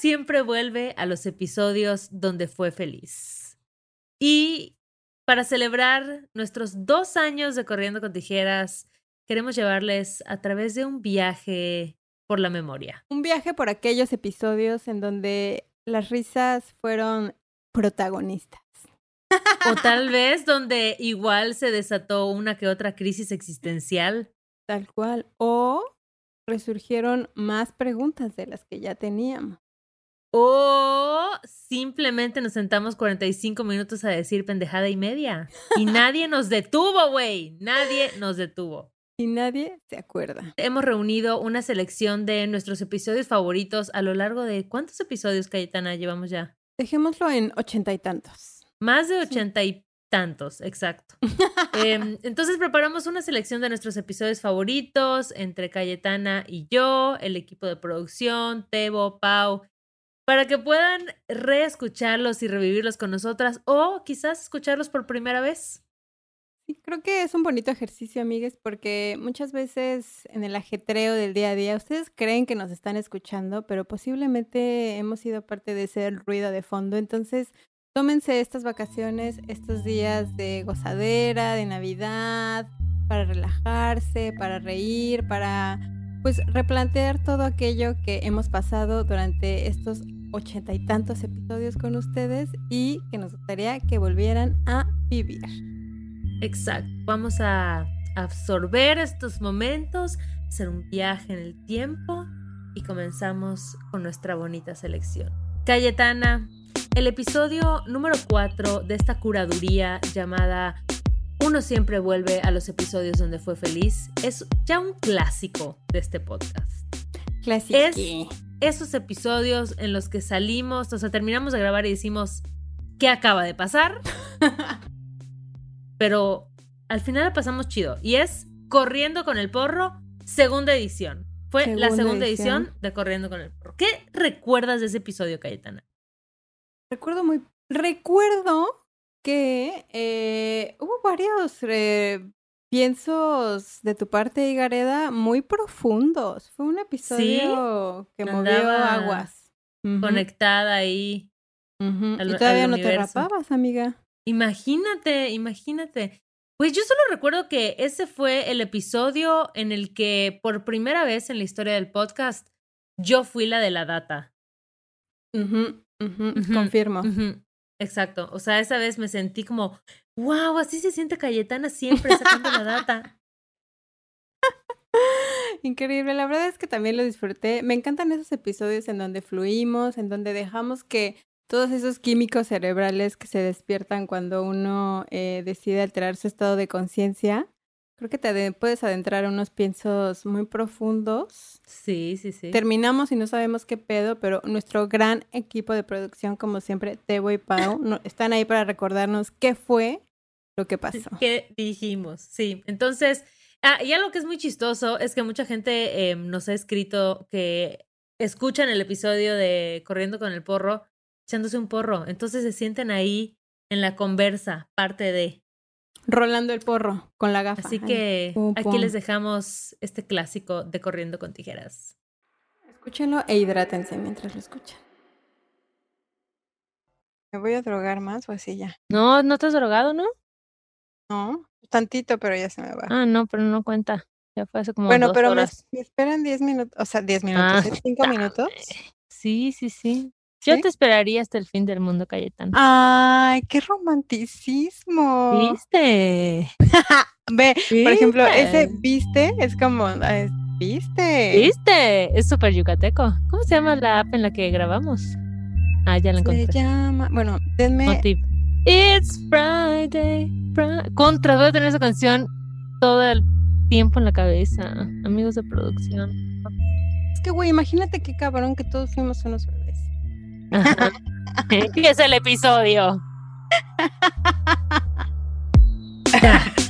siempre vuelve a los episodios donde fue feliz. Y para celebrar nuestros dos años de Corriendo con Tijeras, queremos llevarles a través de un viaje por la memoria. Un viaje por aquellos episodios en donde las risas fueron protagonistas. O tal vez donde igual se desató una que otra crisis existencial. Tal cual. O resurgieron más preguntas de las que ya teníamos. O simplemente nos sentamos 45 minutos a decir pendejada y media. Y nadie nos detuvo, güey. Nadie nos detuvo. Y nadie se acuerda. Hemos reunido una selección de nuestros episodios favoritos a lo largo de ¿cuántos episodios, Cayetana, llevamos ya? Dejémoslo en ochenta y tantos. Más de ochenta y tantos, exacto. Em, entonces preparamos una selección de nuestros episodios favoritos entre Cayetana y yo, el equipo de producción, Tebo, Pau, para que puedan reescucharlos y revivirlos con nosotras o quizás escucharlos por primera vez. Creo que es un bonito ejercicio, amigues, porque muchas veces en el ajetreo del día a día ustedes creen que nos están escuchando, pero posiblemente hemos sido parte de ese ruido de fondo. Entonces, tómense estas vacaciones, estos días de gozadera, de Navidad, para relajarse, para reír, para pues replantear todo aquello que hemos pasado durante estos ochenta y tantos episodios con ustedes y que nos gustaría que volvieran a vivir. Exacto. Vamos a absorber estos momentos, hacer un viaje en el tiempo y comenzamos con nuestra bonita selección. Cayetana, el episodio número 4 de esta curaduría llamada Uno siempre vuelve a los episodios donde fue feliz es ya un clásico de este podcast. Clásico. Es esos episodios en los que salimos, o sea, terminamos de grabar y decimos, ¿qué acaba de pasar? Pero al final la pasamos chido. Y es Corriendo con el Porro, segunda edición. Fue la segunda edición. de Corriendo con el Porro. ¿Qué recuerdas de ese episodio, Cayetana? Recuerdo muy. Recuerdo que eh, hubo varios eh, piensos de tu parte, Igareda, muy profundos. Fue un episodio que movió aguas. Conectada ahí. y todavía no te rapabas, amiga. Imagínate, imagínate. Pues yo solo recuerdo que ese fue el episodio en el que por primera vez en la historia del podcast yo fui la de la data. Confirmo. Exacto. O sea, esa vez me sentí como, wow, así se siente Cayetana siempre sacando la data. Increíble, la verdad es que también lo disfruté. Me encantan esos episodios en donde fluimos, en donde dejamos que todos esos químicos cerebrales que se despiertan cuando uno eh, decide alterar su estado de conciencia, creo que te puedes adentrar a unos piensos muy profundos. Sí, sí, sí. Terminamos y no sabemos qué pedo, pero nuestro gran equipo de producción, como siempre, Tebo y Pau, están ahí para recordarnos qué fue lo que pasó. ¿Qué dijimos? Sí, entonces, ah, y algo que es muy chistoso es que mucha gente em, nos ha escrito que escuchan el episodio de Corriendo con el Porro echándose un porro. Entonces se sienten ahí en la conversa, parte de. Rolando el porro con la gafa. Así que aquí les dejamos este clásico de Corriendo con Tijeras. Escúchenlo e hidrátense mientras lo escuchan. ¿Me voy a drogar más o así ya? No, no te has drogado, ¿no? No, tantito, pero ya se me va. Ah, no, pero no cuenta. Ya fue hace como Bueno, pero Me, esperan 10 minutos, o sea, 10 minutos, 5 ah, minutos. Sí, sí, sí. Yo te esperaría hasta el fin del mundo, Cayetano. Ay, qué romanticismo. ¿Viste? Ve, por ejemplo, ese viste es como, viste. ¿Viste? Es súper yucateco. ¿Cómo se llama la app en la que grabamos? Ah, ya la encontré. Se llama, bueno, denme. It's Friday, Contra, voy a tener esa canción todo el tiempo en la cabeza, amigos de producción. Es que, güey, imagínate qué cabrón que todos fuimos unos es el episodio.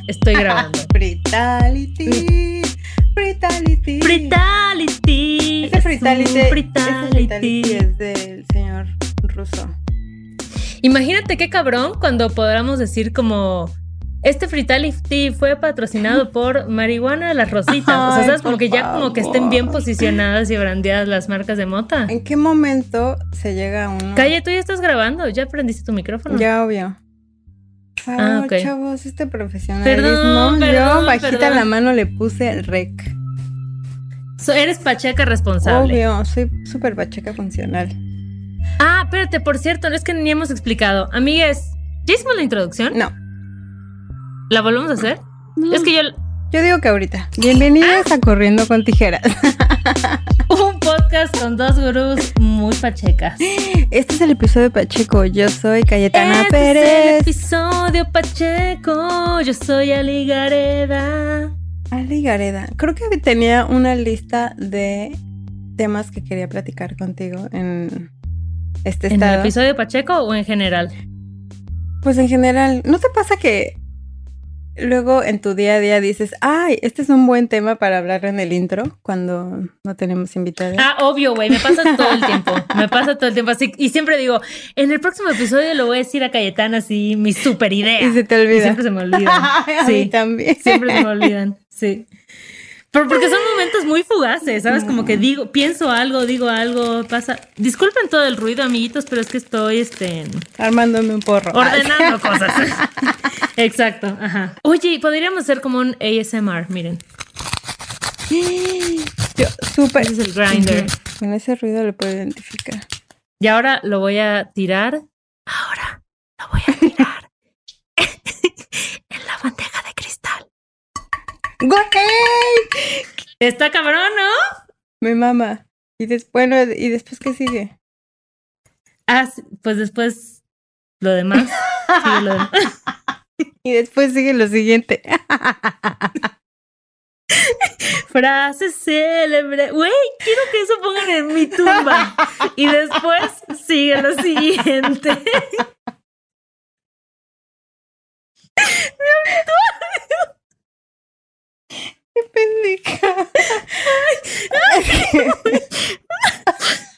estoy grabando. Brutality. Brutality. Brutality. Ese brutality, es del señor ruso. Imagínate qué cabrón cuando podamos decir como Este Fritality fue patrocinado por Marihuana de las Rositas. o sea, ¿sabes? Como que ya como que estén bien posicionadas y brandeadas las marcas de mota. ¿En qué momento se llega a uno? Calle, tú ya estás grabando, ya prendiste tu micrófono. Ya, obvio. Ah, ok. chavos, este profesional. Perdón, yo bajita la mano le puse rec. eres pacheca responsable. Obvio, soy súper pacheca funcional. Ah, espérate, por cierto, no es que ni hemos explicado. Amigues, ¿ya hicimos la introducción? No. ¿La volvemos a hacer? Es que yo... Yo digo que ahorita. Bienvenidos a Corriendo con Tijeras. Un podcast con dos gurús muy pachecas. Este es el episodio Pacheco. Yo soy Cayetana Pérez. Este es el episodio Pacheco. Yo soy Ali Gareda. Ali Gareda. Creo que tenía una lista de temas que quería platicar contigo en este estado. ¿En el episodio Pacheco o en general? Pues en general. ¿No te pasa que luego en tu día a día dices, ay, este es un buen tema para hablar en el intro cuando no tenemos invitados. Ah, obvio, güey, me pasa todo el tiempo, me pasa todo el tiempo así. Y siempre digo, en el próximo episodio lo voy a decir a Cayetana así, mi super idea. Y se te olvida. siempre se me olvidan. sí, también. Siempre se me olvidan, sí. Pero porque son momentos muy fugaces, ¿sabes? Como que digo, pienso algo, digo algo, pasa. Disculpen todo el ruido, amiguitos, pero es que estoy, este... Armándome un porro. Ordenando cosas. Exacto, ajá. Oye, podríamos hacer como un ASMR, miren. Yo, súper. Ese es el grinder. Con ese ruido lo puedo identificar. Y ahora lo voy a tirar. Ahora lo voy a tirar en la bandeja de cristal. ¡Güey! Está cabrón, ¿no? Mi mamá. Y después, bueno, ¿y después qué sigue? Ah, pues después lo demás. sigue lo demás. y después sigue lo siguiente. Frase célebre. Güey, quiero que eso pongan en mi tumba. Y después sigue lo siguiente. Qué pendeja.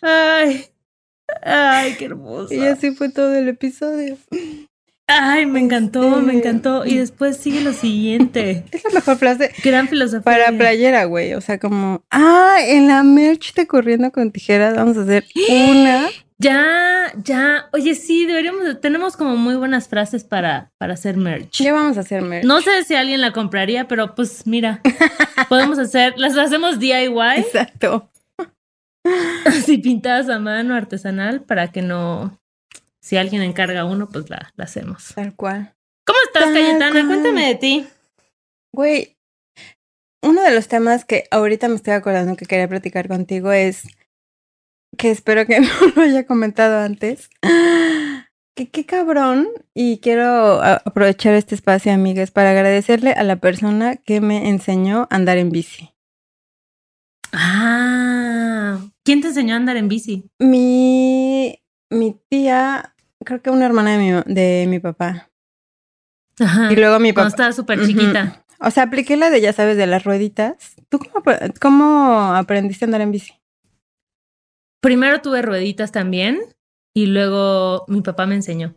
Ay. Ay, qué hermoso. Y así fue todo el episodio. Ay, me encantó, me este, encantó. Y después sigue lo siguiente. Es la mejor frase. Gran filosofía. Para playera, güey. O sea, como, ah, en la merch de Corriendo con Tijeras vamos a hacer una. Ya, ya. Oye, sí, deberíamos, tenemos como muy buenas frases para, para hacer merch. Ya vamos a hacer merch. No sé si alguien la compraría, pero pues mira, podemos hacer, las hacemos DIY. Exacto. Así pintadas a mano, artesanal, para que no, si alguien encarga uno, pues la, la hacemos. Tal cual. ¿Cómo estás, Cayetana? Cuéntame de ti. Güey, uno de los temas que ahorita me estoy acordando que quería platicar contigo es que espero que no lo haya comentado antes. Que qué cabrón. Y quiero aprovechar este espacio, amigas, para agradecerle a la persona que me enseñó a andar en bici. Ah, ¿quién te enseñó a andar en bici? Mi, mi tía, creo que una hermana de mi, de mi papá. Ajá. Y luego mi papá. Cuando estaba súper chiquita. O sea, apliqué la de, ya sabes, de las rueditas. ¿Tú cómo, cómo aprendiste a andar en bici? Primero tuve rueditas también y luego mi papá me enseñó.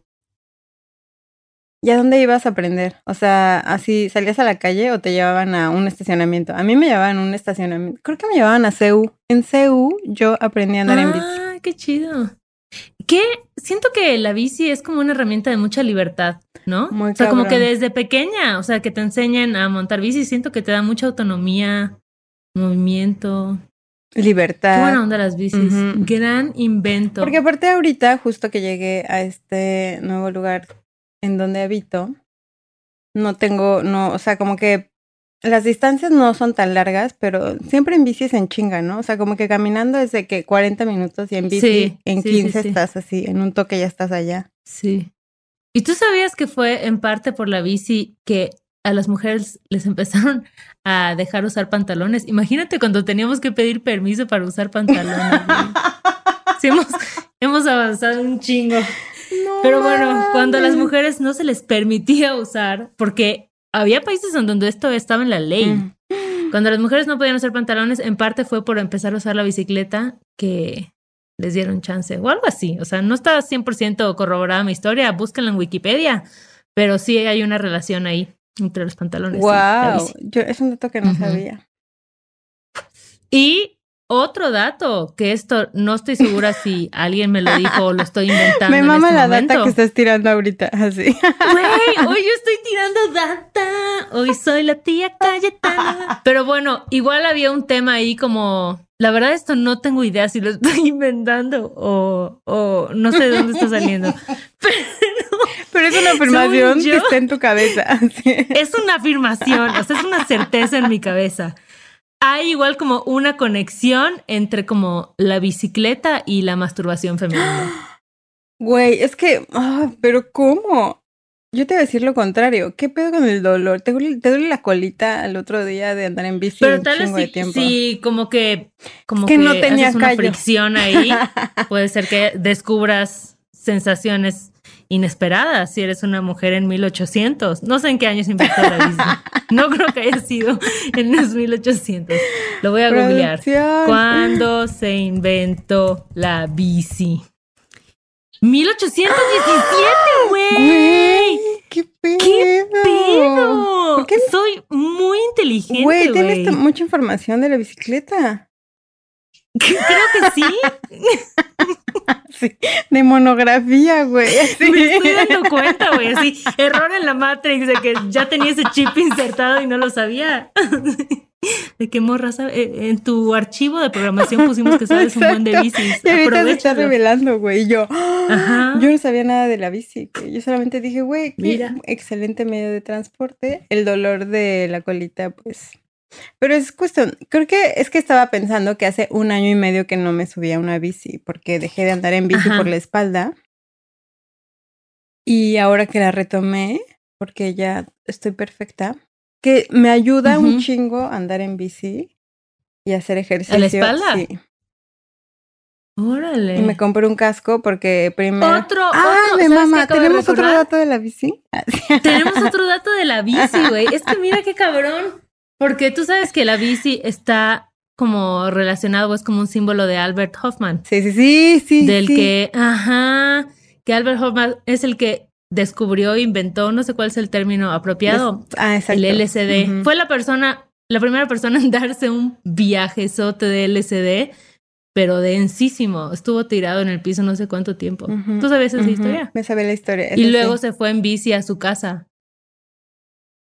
¿Y a dónde ibas a aprender? O sea, así salías a la calle o te llevaban a un estacionamiento. A mí me llevaban a un estacionamiento. Creo que me llevaban a CEU. En CEU yo aprendí a andar en bici. Ah, qué chido. Que siento que la bici es como una herramienta de mucha libertad, ¿no? Muy o sea, como que desde pequeña, o sea, que te enseñan a montar bici, siento que te da mucha autonomía, movimiento. Libertad. Qué buena onda las bicis. Gran invento. Porque aparte ahorita, justo que llegué a este nuevo lugar en donde habito, no tengo, no, o sea, como que las distancias no son tan largas, pero siempre en bici es en chinga, ¿no? O sea, como que caminando es de que 40 minutos y en bici en 15 estás así, en un toque ya estás allá. Sí. ¿Y tú sabías que fue en parte por la bici que a las mujeres les empezaron a dejar usar pantalones. Imagínate cuando teníamos que pedir permiso para usar pantalones. sí, hemos, avanzado un chingo. Pero bueno, cuando a las mujeres no se les permitía usar, porque había países en donde esto estaba en la ley. Mm. Cuando las mujeres no podían usar pantalones, en parte fue por empezar a usar la bicicleta que les dieron chance o algo así. O sea, no está 100% corroborada mi historia, búsquenla en Wikipedia, pero sí hay una relación ahí. Entre los pantalones. Wow, yo, es un dato que no sabía. Y otro dato, que esto no estoy segura si alguien me lo dijo o lo estoy inventando. Me mama este la data que estás tirando ahorita, así. Güey, hoy yo estoy tirando data. Hoy soy la tía Cayetana. Pero bueno, igual había un tema ahí como. La verdad, esto no tengo idea si lo estoy inventando o, o no sé de dónde está saliendo. Pero, Pero es una afirmación que está en tu cabeza. Es una afirmación, o sea, es una certeza en mi cabeza hay igual como una conexión entre como la bicicleta y la masturbación femenina. Güey, es que, ah, pero ¿cómo? Yo te voy a decir lo contrario. ¿Qué pedo con el dolor? ¿Te duele, la colita el otro día de andar en bici pero tal vez sí, sí, como que como que, no tenía una fricción ahí. Puede ser que descubras sensaciones inesperada si eres una mujer en 1800. No sé en qué año se inventó la bici. No creo que haya sido en los 1800. Lo voy a googlear. ¿Cuándo se inventó la bici? 1817, güey. ¿Qué pedo? ¿Qué pedo? Soy muy inteligente. Güey, tienes mucha información de la bicicleta. Creo que sí. De monografía, güey. Me estoy dando cuenta, güey. Así, error en la Matrix de que ya tenía ese chip insertado y no lo sabía. De qué morra eh, En tu archivo de programación pusimos que sabes un buen de bicis. Y ahorita se está revelando, güey. Yo, Ajá. yo no sabía nada de la bici. Yo solamente dije, güey, qué excelente medio de transporte. El dolor de la colita, pues pero es cuestión, creo que es que estaba pensando que hace un año y medio que no me subía a una bici porque dejé de andar en bici por la espalda. Y ahora que la retomé, porque ya estoy perfecta, que me ayuda un chingo andar en bici y hacer ejercicio. ¿A la espalda? Sí. Órale. Y me compré un casco porque primero. Otro. Ah, de mamá, tenemos otro dato de la bici. Tenemos otro dato de la bici, güey. Es que mira qué cabrón. Porque tú sabes que la bici está como relacionado, es como un símbolo de Albert Hoffman. Sí, sí, sí, sí. Del que, ajá, que Albert Hoffman es el que descubrió, inventó, no sé cuál es el término apropiado, ah, exacto. el LCD. Fue la persona, la primera persona en darse un viajezote de LCD, pero densísimo. Estuvo tirado en el piso no sé cuánto tiempo. ¿Tú sabías esa historia? Me sabía la historia. Y luego se fue en bici a su casa.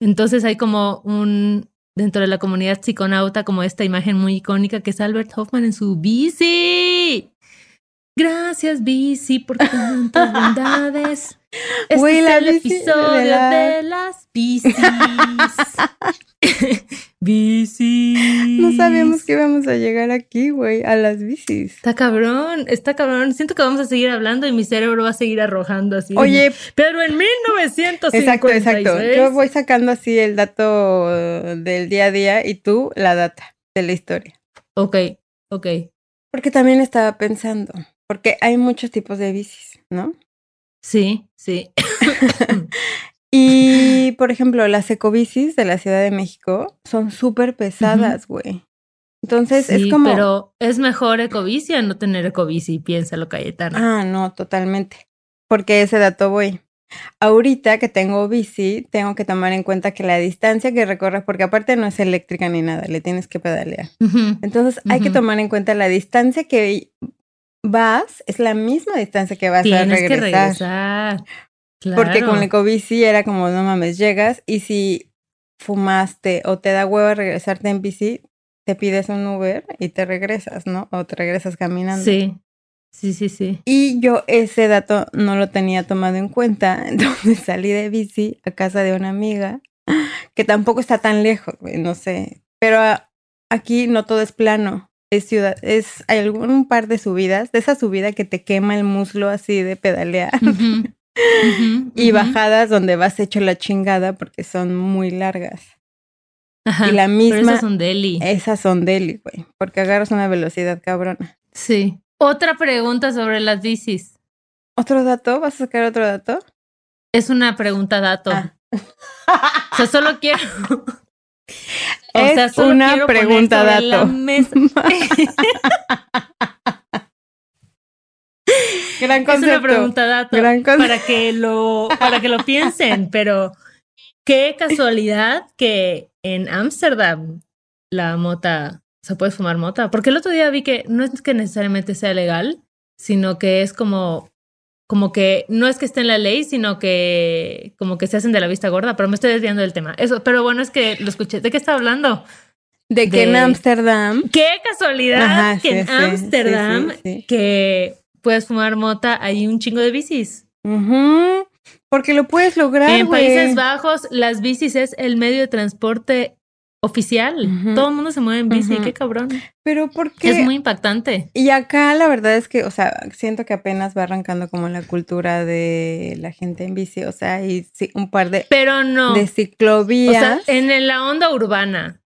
Entonces hay como un, dentro de la comunidad psiconauta como esta imagen muy icónica que es Albert Hoffman en su bici. Gracias, bici, por tantas bondades. Este es el episodio de, las bicis. bicis. Sabíamos que íbamos a llegar aquí, güey, a las bicis. Está cabrón, está cabrón. Siento que vamos a seguir hablando y mi cerebro va a seguir arrojando así. Oye, pero en 1956. Exacto, exacto. Yo voy sacando así el dato del día a día y tú la data de la historia. Ok, ok. Porque también estaba pensando, porque hay muchos tipos de bicis, ¿no? Sí, sí. y, por ejemplo, las ecobicis de la Ciudad de México son súper pesadas, güey. Entonces es como. Pero es mejor ecobici a no tener ecobici, piénsalo, Cayetana. Ah, no, totalmente. Porque ese dato voy. Ahorita que tengo bici, tengo que tomar en cuenta que la distancia que recorres, porque aparte no es eléctrica ni nada, le tienes que pedalear. Entonces hay que tomar en cuenta la distancia que vas, es la misma distancia que vas a regresar. Que regresar. Porque con el ecobici era como, no mames, llegas y si fumaste o te da huevo regresarte en bici, te pides un Uber y te regresas, ¿no? O te regresas caminando. Sí, sí, sí, sí. Y yo ese dato no lo tenía tomado en cuenta, entonces salí de bici a casa de una amiga, que tampoco está tan lejos, no sé, pero aquí no todo es plano es ciudad, es hay algún par de subidas, de esa subida que te quema el muslo así de pedalear. y bajadas donde vas hecho la chingada porque son muy largas. Y la misma. esas son deli. Esas son deli, güey. Porque agarras una velocidad cabrona. Sí. Otra pregunta sobre las bicis. ¿Otro dato? ¿Vas a sacar otro dato? Es una pregunta dato. Ah. o sea, solo quiero. es una pregunta dato. Gran concepto. Es una pregunta dato para que lo para que lo piensen, pero qué casualidad que en Ámsterdam la mota, se puede fumar mota. Porque el otro día vi que no es que necesariamente sea legal, sino que es como, como que no es que esté en la ley, sino que como que se hacen de la vista gorda, pero me estoy desviando del tema. Eso, pero bueno, es que lo escuché. ¿De qué está hablando? De que en Ámsterdam. Qué casualidad que en Ámsterdam que puedes fumar mota, hay un chingo de bicis. Porque lo puedes lograr. En Países Bajos, las bicis es el medio de transporte oficial. Todo el mundo se mueve en bici, qué cabrón. Pero porque es muy impactante. Y acá la verdad es que, o sea, siento que apenas va arrancando como la cultura de la gente en bici, o sea, y sí, un par de Pero no. de ciclovías. O sea, en la onda urbana.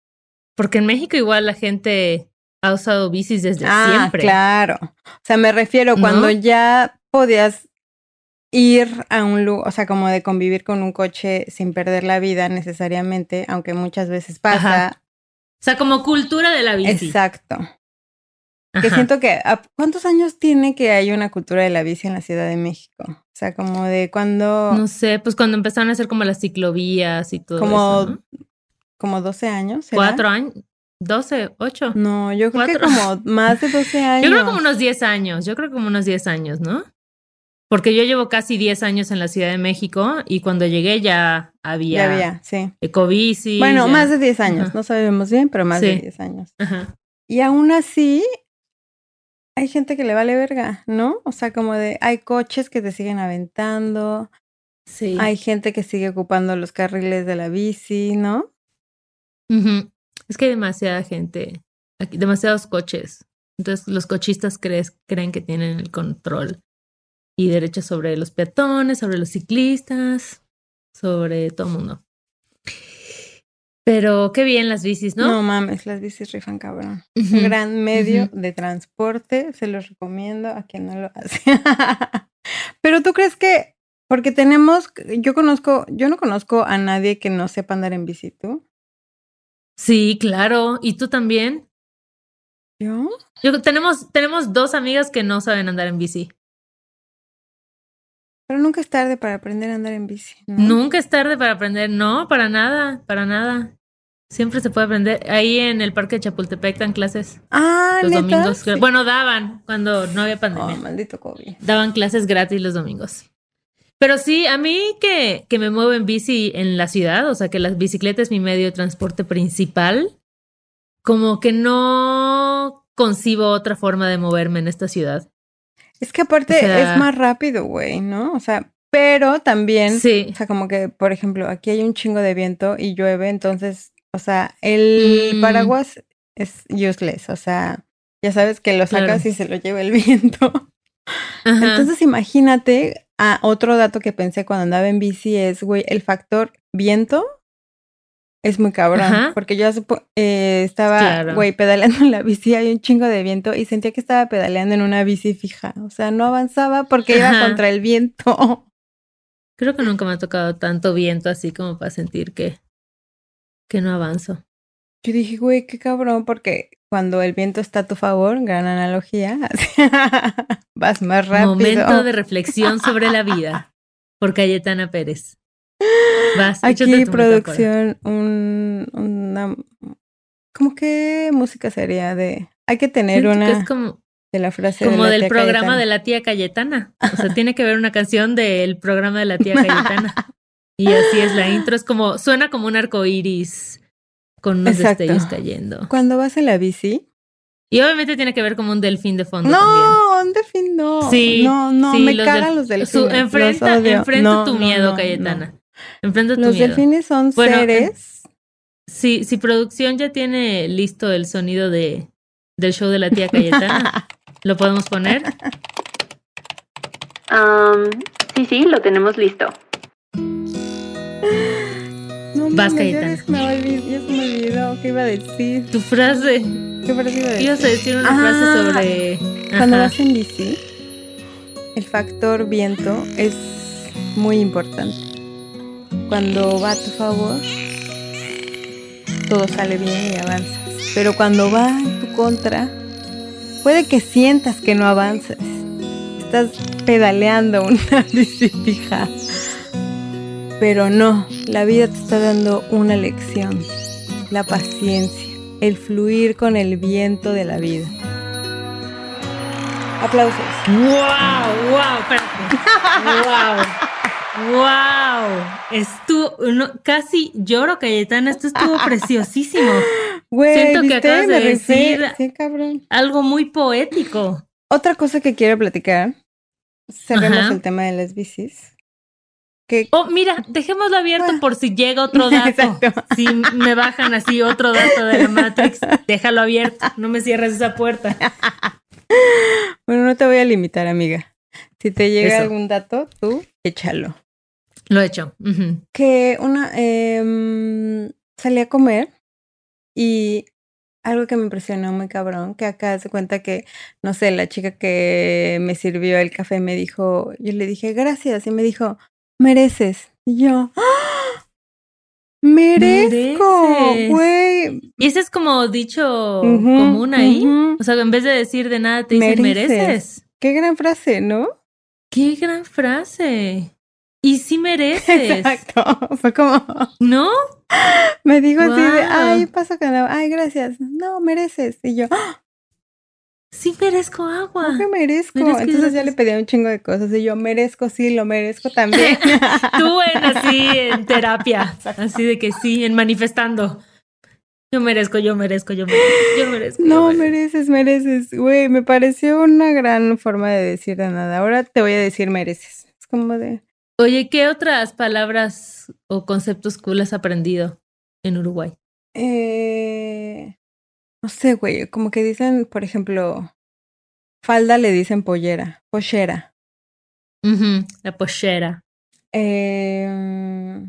Porque en México igual la gente ha usado bicis desde ah, siempre. Claro. O sea, me refiero cuando ya podías ir a un lugar, o sea, como de convivir con un coche sin perder la vida necesariamente, aunque muchas veces pasa. O sea, como cultura de la bici. Exacto. Que siento que, ¿cuántos años tiene que hay una cultura de la bici en la Ciudad de México? O sea, como de cuando... No sé, pues cuando empezaron a hacer como las ciclovías y todo como, eso, Como 12 años. Cuatro años. 12, 8. No, yo creo que como más de 12 años. Yo creo como unos 10 años, yo creo como unos 10 años, ¿no? Porque yo llevo casi 10 años en la Ciudad de México y cuando llegué ya había, ya había sí. ecobici. Bueno, más de 10 años, no sabemos bien, pero más de 10 años. Y aún así, hay gente que le vale verga, ¿no? O sea, como de, hay coches que te siguen aventando. Sí. Hay gente que sigue ocupando los carriles de la bici, ¿no? Es que hay demasiada gente, demasiados coches. Entonces los cochistas creen que tienen el control y derechos sobre los peatones, sobre los ciclistas, sobre todo el mundo. Pero qué bien las bicis, ¿no? No mames, las bicis rifan cabrón. Un gran medio de transporte, se los recomiendo a quien no lo hace. Pero tú crees que, porque tenemos, yo conozco, yo no conozco a nadie que no sepa andar en bici, ¿tú? Sí, claro. ¿Y tú también? ¿Yo? Yo tenemos, tenemos dos amigas que no saben andar en bici. Pero nunca es tarde para aprender a andar en bici. Nunca es tarde para aprender, no, para nada, para nada. Siempre se puede aprender. Ahí en el parque de Chapultepec dan clases. Ah, los domingos. Bueno, daban cuando no había pandemia. Oh, maldito COVID. Daban clases gratis los domingos. Pero sí, a mí que, que me muevo en bici en la ciudad, o sea, que la bicicleta es mi medio de transporte principal, como que no concibo otra forma de moverme en esta ciudad. Es que aparte es más rápido, güey, ¿no? O sea, pero también, sí. o sea, como que, por ejemplo, aquí hay un chingo de viento y llueve, entonces, o sea, el mm. paraguas es useless, o sea, ya sabes que lo sacas y se lo lleva el viento. Entonces, imagínate, ah, otro dato que pensé cuando andaba en bici es, güey, el factor viento es muy cabrón, porque yo eh, estaba, güey, pedaleando en la bici, hay un chingo de viento y sentía que estaba pedaleando en una bici fija, o sea, no avanzaba porque iba contra el viento. Creo que nunca me ha tocado tanto viento así como para sentir que, que no avanzo. Yo dije, güey, qué cabrón, porque cuando el viento está a tu favor, gran analogía, vas más rápido. Momento de reflexión sobre la vida por Cayetana Pérez. Aquí producción, un, una... ¿Cómo qué música sería de...? Hay que tener una... Es como, de la frase como del programa de la tía Cayetana. O sea, tiene que ver una canción del programa de la tía Cayetana. Y así es la intro. Es como... Suena como un arco iris con unos destellos cayendo. Cuando vas en la bici... Y obviamente tiene que ver como un delfín de fondo. No, un delfín no. Sí, no, no, me cagan los delfines. enfrenta, enfrenta tu miedo, Cayetana. Los delfines son seres. Si, si producción ya tiene listo el sonido de, del show de la tía Cayetana, ¿lo podemos poner? sí, sí, lo tenemos listo. No, Vas, Cayetana. Ya se, me olvidó, qué iba a decir. Tu frase. ¿Qué frase iba a decir? Ibas a decir una frase ah, sobre... Cuando vas en bici, el factor viento es muy importante cuando va a tu favor, todo sale bien y avanzas. Pero cuando va en tu contra, puede que sientas que no avanzas. Estás pedaleando una bicicleta. Pero no, la vida te está dando una lección. La paciencia, el fluir con el viento de la vida. Aplausos. ¡Wow! ¡Wow! Espérate. ¡Wow! ¡Wow! Estuvo. no, casi lloro, Cayetana. Esto estuvo preciosísimo. Güey, Siento que acabas de decir- Sí. Algo muy poético. Otra cosa que quiero platicar. Cerremos Ajá. el tema de las bicis. Que Oh, mira, dejémoslo abierto por si llega otro dato. Exacto. Si me bajan así otro dato de la Matrix, déjalo abierto. No me cierres esa puerta. Bueno, no te voy a limitar, amiga. Si te llega Eso. algún dato, tú échalo. Lo he hecho. Que una em, salí a comer y algo que me impresionó muy cabrón, que acá se cuenta que, no sé, la chica que me sirvió el café me dijo, yo le dije gracias y me dijo, mereces. Y yo, ¡Ah! merezco, güey. Y ese es como dicho común ahí. O sea, en vez de decir de nada, te dicen Mereces. mereces. Qué gran frase, ¿no? Qué gran frase. Y sí mereces. Exacto. Fue como, ¿No? me dijo así de, ay, pasa con agua, ay, gracias. No, mereces. Y yo, ¡Ah! Sí merezco agua. ¿Qué merezco? Merezco Entonces ya le pedía un chingo de cosas y yo merezco, sí, lo merezco también. Tú en así, en terapia. Así de que sí, en manifestando. Yo merezco, yo merezco, yo merezco, yo merezco. yo no, merezco. mereces, mereces. Güey, me pareció una gran forma de decir de nada. Ahora te voy a decir mereces. Es como de, Oye, ¿qué otras palabras o conceptos cool has aprendido en Uruguay? eh, no sé, güey, como que dicen, por ejemplo, falda le dicen pollera, pollera. Ujú, La pochera. Eh,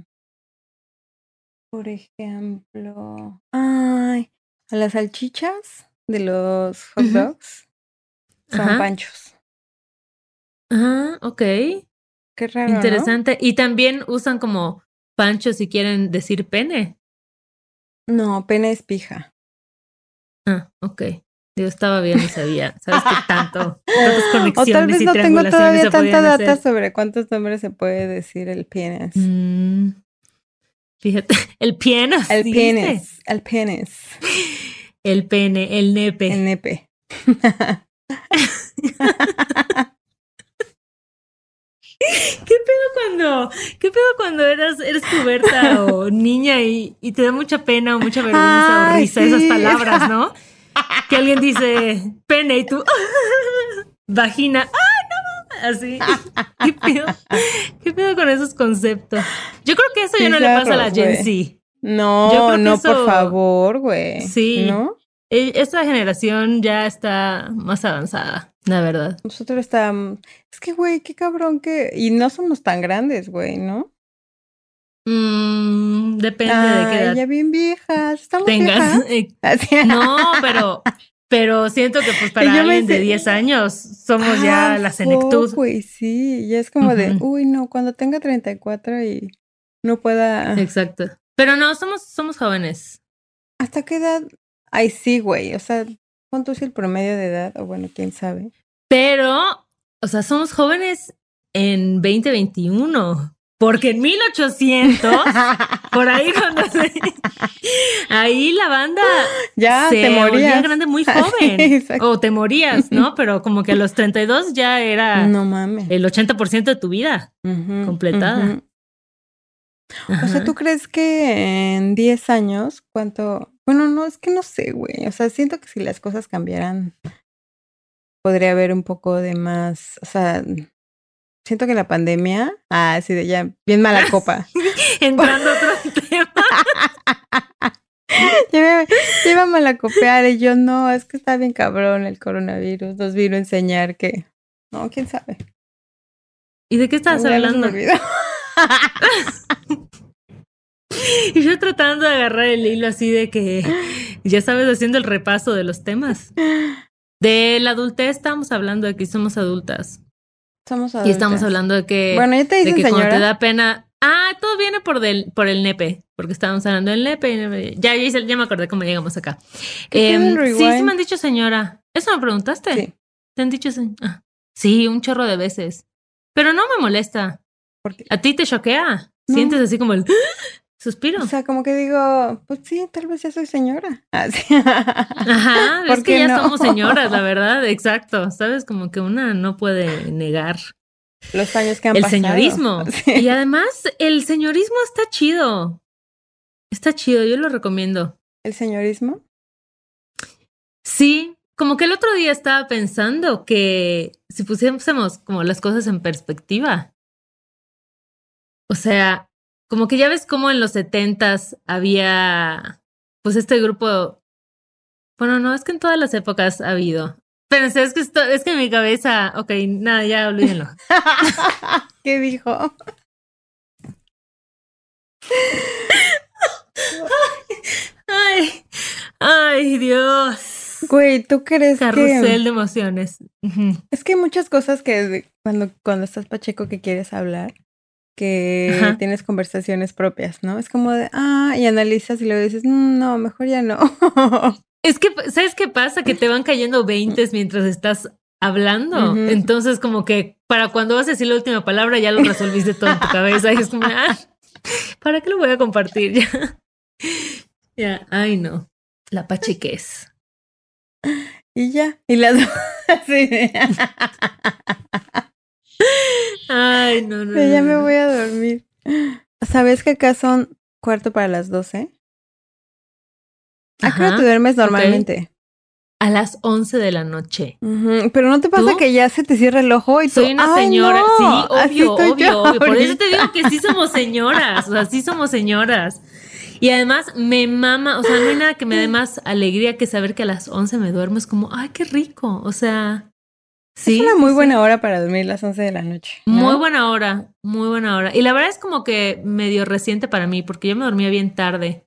por ejemplo, ay, a las salchichas de los hot dogs son Ajá. panchos. Ah, ok. Qué raro, ¿no? Interesante. Y también usan como pancho si quieren decir pene. No, pene es pija. Ah, ok. Yo estaba bien y sabía. ¿Sabes qué tanto? Tantas O tal vez y no tengo todavía tanta data hacer. sobre cuántos nombres se puede decir el penis. Mm, fíjate, el piano. El ¿sí penis, el viste? El pene, el nepe. el nepe. ¿Qué pedo cuando, qué pedo cuando eras, eres puberta o niña y, y te da mucha pena o mucha vergüenza o risa esas palabras, ¿no? Que alguien dice pene y tú vagina. Así. ¿Qué pedo? ¿Qué pedo con esos conceptos? Yo creo que eso ya no le pasa a la Gen Z. No, no, eso- por favor, güey. Sí. ¿No? E- Esta generación ya está más avanzada, la verdad. Nosotros estábamos. Es que, güey, qué cabrón que. Y no somos tan grandes, güey, ¿no? Mm, depende de qué edad ya bien viejas. Estamos tengas. viejas. Eh. No, pero, pero siento que pues para yo alguien de sé- 10 años somos ya Ah, la senectud. Güey, sí. Ya es como de, uy, no, cuando tenga 34 y no pueda. Exacto. Pero no, somos, somos jóvenes. ¿Hasta qué edad? Ay, sí, güey. O sea, ¿cuánto es el promedio de edad? O bueno, quién sabe. Pero, o sea, somos jóvenes en 2021. Porque en 1800, por ahí cuando se- ahí la banda ya se te morías. grande muy joven. o te morías, ¿no? Pero como que a los 32 ya era No mames. el 80% de tu vida. Completada. O sea. ¿tú crees que en 10 años cuánto? Bueno, no, es que no sé, güey. O sea, siento que si las cosas cambiaran, podría haber un poco de más, o sea, siento que la pandemia, ah, sí, de ya, bien mala copa. Entrando a otro tema. ya, me, ya iba a malacopear y yo, no, es que está bien cabrón el coronavirus, nos vino a enseñar que, no, quién sabe. ¿Y de qué estabas hablando? Y yo tratando de agarrar el hilo así de que, ya sabes, haciendo el repaso de los temas. De la adultez estamos hablando de que somos adultas. Somos Y estamos adultas. hablando de que, Bueno, ya te de dicen que cuando te señora. da pena. Ah, todo viene por, del, por el nepe, porque estábamos hablando del nepe. y nepe. Ya, ya, ya me acordé cómo llegamos acá. ¿Qué Em, sí, sí me han dicho señora. ¿Eso me preguntaste? Sí. ¿Te han dicho señora? Ah, sí, un chorro de veces. Pero no me molesta. ¿A ti te choquea? No. Sientes así como el suspiro. O sea, como que digo, pues sí, tal vez ya soy señora. Así. Ajá, ¿por es que ya no? somos señoras, la verdad, exacto. Sabes, como que una no puede negar Los años que han el pasado. señorismo. Sí. Y además, el señorismo está chido. Está chido, yo lo recomiendo. ¿El señorismo? Sí, como que el otro día estaba pensando que si pusiésemos como las cosas en perspectiva, o sea, como que ya ves como en los setentas había, pues este grupo, bueno, no, es que en todas las épocas ha habido. Pero es que esto, es que en mi cabeza, ok, nada, ya olvídenlo. ¿Qué dijo? Ay, ay, Dios. Güey, ¿tú crees Carrusel que de emociones. Es que hay muchas cosas que cuando cuando estás pacheco que quieres hablar que Ajá. tienes conversaciones propias, ¿no? Es como de, ah, y analizas y luego dices, "Mm, no, mejor ya no. Es que, ¿sabes qué pasa? Que te van cayendo veintes mientras estás hablando. Entonces, como que para cuando vas a decir la última palabra, ya lo resolviste todo en tu cabeza. Y es como, ah, ¿para qué lo voy a compartir ya? Ya, ay, no. La pachequez. y ya, y las de, Ay, no, no. ya no, me voy a dormir. ¿Sabes que acá son cuarto para las 12? ¿A qué hora Ajá, te duermes normalmente? A las 11 de la noche. Pero no te pasa ¿Tú? que ya se te cierra el ojo y tú, Soy una "Ay, señora. no, sí, obvio, obvio, obvio. Por eso te digo ahorita". que sí somos señoras. O sea, sí somos señoras. Y además me mama, o sea, no hay nada que me dé más alegría que saber que a las 11 me duermo. Es como, ay, qué rico. O sea, sí. es una muy sí, buena hora para dormir las 11 de la noche. ¿no? Muy buena hora, muy buena hora. Y la verdad es como que medio reciente para mí, porque yo me dormía bien tarde,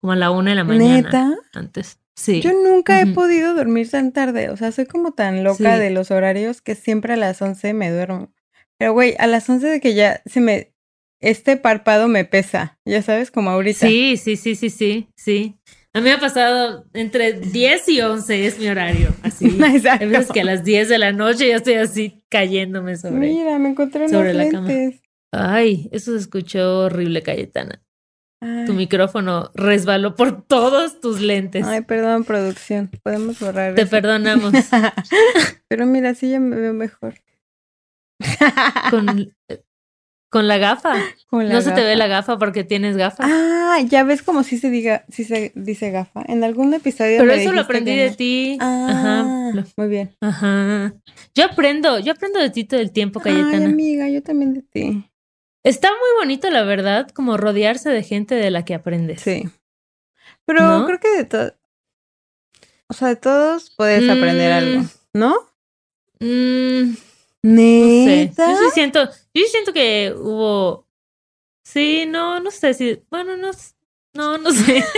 como a la una de la mañana ¿Neta? antes. Sí. Yo nunca he podido dormir tan tarde. O sea, soy como tan loca Sí. de los horarios que siempre a las 11 me duermo. Pero, güey, a las 11 de que ya se me... Este párpado me pesa. Ya sabes, como ahorita. Sí, sí, sí, sí, sí, sí. A mí me ha pasado entre 10 y 11 es mi horario, así. Exacto. Veces que a las 10 de la noche ya estoy así cayéndome sobre. Mira, me encontré unos sobre la cama. lentes. Ay, eso se escuchó horrible, Cayetana. Ay, Tu micrófono resbaló por todos tus lentes. ay, perdón, producción. Podemos borrar Te eso. perdonamos. Pero mira, sí ya me veo mejor. Con, con la gafa. Con la no se te ve gafa. la gafa porque tienes gafas. Ah, ya ves como si se diga, si se dice gafa. En algún episodio Pero eso lo aprendí que de no. ti. Ah, Ajá. lo- muy bien. Ajá. Yo aprendo, yo aprendo de ti todo el tiempo, Ay, Cayetana. amiga, yo también de ti. Está muy bonito, la verdad, como rodearse de gente de la que aprendes. Sí. Pero ¿No? creo que de todo, o sea, de todos puedes aprender Mm. algo, ¿no? Mm, no sé. ¿Neta? Yo sí siento, yo sí siento que hubo. Sí, no, no sé si. Bueno, no, no, no sé.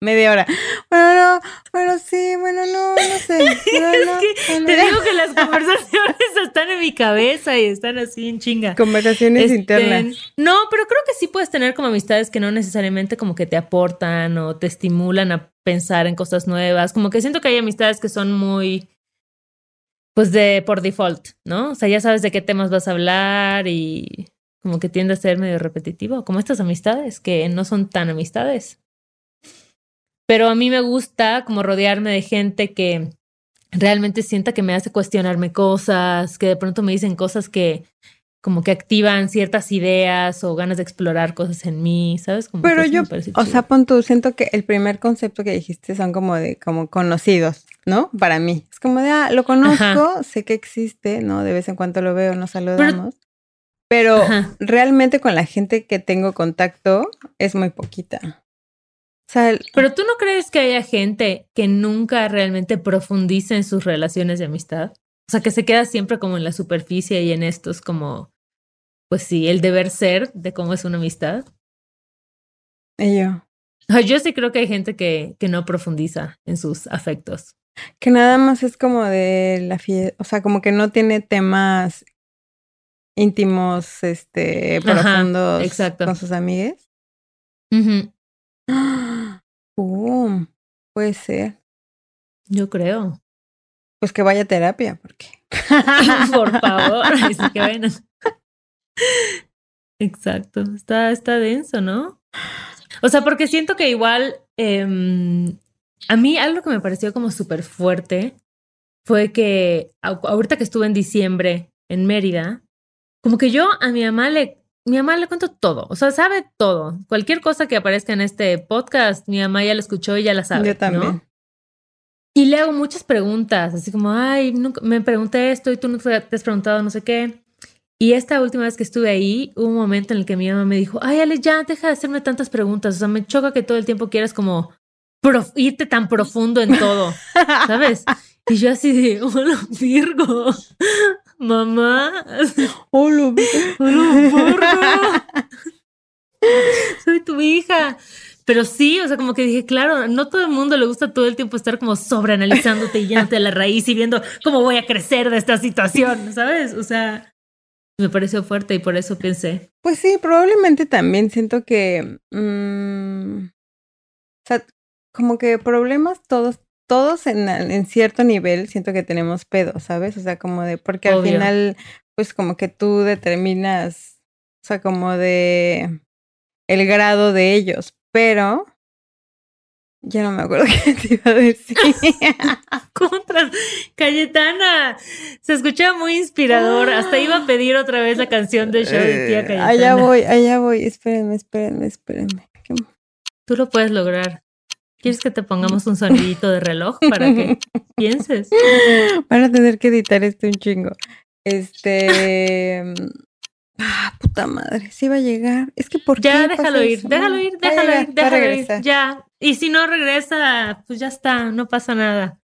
Media hora. Bueno, no, bueno, sí, bueno, no, no sé. Es no, que bueno, Te ya. digo que las conversaciones están en mi cabeza y están así en chinga. Conversaciones Este, internas. No, pero creo que sí puedes tener como amistades que no necesariamente como que te aportan o te estimulan a pensar en cosas nuevas. Como que siento que hay amistades que son muy, pues de por default, ¿no? O sea, ya sabes de qué temas vas a hablar y como que tiende a ser medio repetitivo, como estas amistades que no son tan amistades. Pero a mí me gusta como rodearme de gente que realmente sienta que me hace cuestionarme cosas, que de pronto me dicen cosas que como que activan ciertas ideas o ganas de explorar cosas en mí, ¿sabes? Como Pero yo, o sea, pon tú, siento que el primer concepto que dijiste son como de, como conocidos, ¿no? Para mí. Es como de, ah, lo conozco, sé que existe, ¿no? De vez en cuando lo veo, nos saludamos. Pero, Ajá. realmente con la gente que tengo contacto es muy poquita. O sea, el- Pero tú no crees que haya gente que nunca realmente profundice en sus relaciones de amistad? O sea, que se queda siempre como en la superficie y en estos como, pues sí, el deber ser de cómo es una amistad. y yo, Yo sí creo que hay gente que, que no profundiza en sus afectos. Que nada más es como de la fiesta, o sea, como que no tiene temas íntimos, este, Ajá, profundos exacto. con sus amigues. ¡Pum! Puede ser. Yo creo. Pues que vaya a terapia, porque. Por favor. Así que bueno. Exacto, está, está denso, ¿no? O sea, porque siento que igual em, a mí algo que me pareció como súper fuerte fue que ahorita que estuve en diciembre en Mérida, como que yo a mi mamá le, mi mamá le cuento todo, o sea, sabe todo. Cualquier cosa que aparezca en este podcast, mi mamá ya la escuchó y ya la sabe. Yo también. Y le hago muchas preguntas, así como, ay, me pregunté esto y tú no te has preguntado no sé qué. Y esta última vez que estuve ahí, hubo un momento en el que mi mamá me dijo, ay, Ale, ya, deja de hacerme tantas preguntas. O sea, me choca que todo el tiempo quieras como irte tan profundo en todo, ¿sabes? Y yo así de, hola Virgo, mamá. Hola, hola Virgo. Soy tu hija. Pero sí, o sea, como que dije, claro, no todo el mundo le gusta todo el tiempo estar como sobreanalizándote y yéndote a la raíz y viendo cómo voy a crecer de esta situación, ¿sabes? O sea, me pareció fuerte y por eso pensé. Pues sí, probablemente también siento que, mm, o sea, como que problemas todos, todos en, en, cierto nivel siento que tenemos pedo, ¿sabes? O sea, como de, porque al final, pues como que tú determinas, o sea, como de el grado de ellos, pero ya no me acuerdo qué te iba a decir. Contra Cayetana. Se escucha muy inspirador. Hasta iba a pedir otra vez la canción de show de tía eh, Cayetana. Allá voy, allá voy. Espérenme, espérenme, espérenme. Tú lo puedes lograr. ¿Quieres que te pongamos un sonidito de reloj para que pienses? Van a tener que editar este un chingo. Este. Ah, puta madre, sí va a llegar. Es que por Ya, déjalo ir, déjalo ir, déjalo ir, déjalo ir. Ya. Y si no regresa, pues ya está, no pasa nada.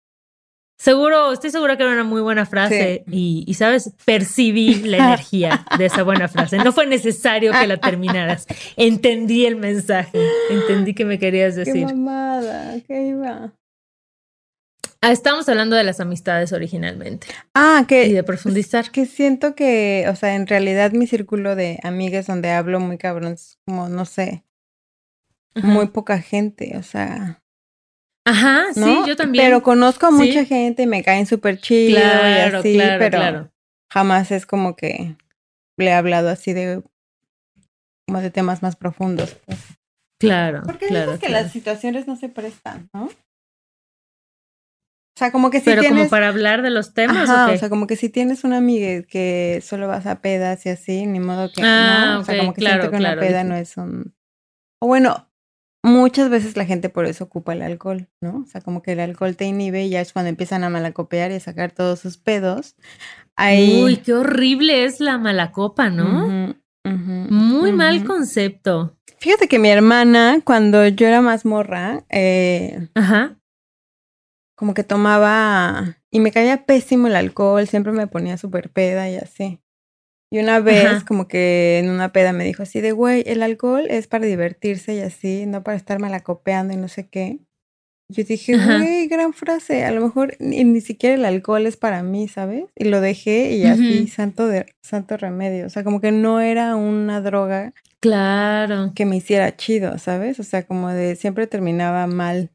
Seguro, estoy segura que era una muy buena frase y, y, sabes, percibí la energía de esa buena frase. No fue necesario que la terminaras. Entendí el mensaje, entendí que me querías decir. Qué mamada, qué iba. Ah, estamos hablando de las amistades originalmente. Ah, que. Y de profundizar. Que siento que, o sea, en realidad mi círculo de amigas donde hablo muy cabrón es como, no sé, muy poca gente, o sea. Ajá, sí, yo también. Pero conozco a mucha gente y me caen súper chido claro, y así, claro, pero claro. jamás es como que le he hablado así de como de temas más profundos. Pues. Claro. Porque claro, que las situaciones no se prestan, ¿no? O sea, como que si Pero como para hablar de los temas. Ajá, ¿o, sea, como que si tienes una amiga que solo vas a pedas y así, ni modo que. Ah, no. O sea, como que claro, siento que una peda no es un. O bueno, muchas veces la gente por eso ocupa el alcohol, ¿no? O sea, como que el alcohol te inhibe y ya es cuando empiezan a malacopear y a sacar todos sus pedos. Ahí... Uy, qué horrible es la malacopa, ¿no? Muy mal concepto. Fíjate que mi hermana, cuando yo era más morra, eh, Ajá como que tomaba y me caía pésimo el alcohol, siempre me ponía súper peda y así. Y una vez como que en una peda me dijo así de, güey, el alcohol es para divertirse y así, no para estar malacopeando y no sé qué. Yo dije, güey, gran frase, a lo mejor ni, siquiera el alcohol es para mí, ¿sabes? Y lo dejé y así, santo, de, santo remedio. O sea, como que no era una droga. Claro. Que me hiciera chido, ¿sabes? O sea, como de siempre terminaba mal.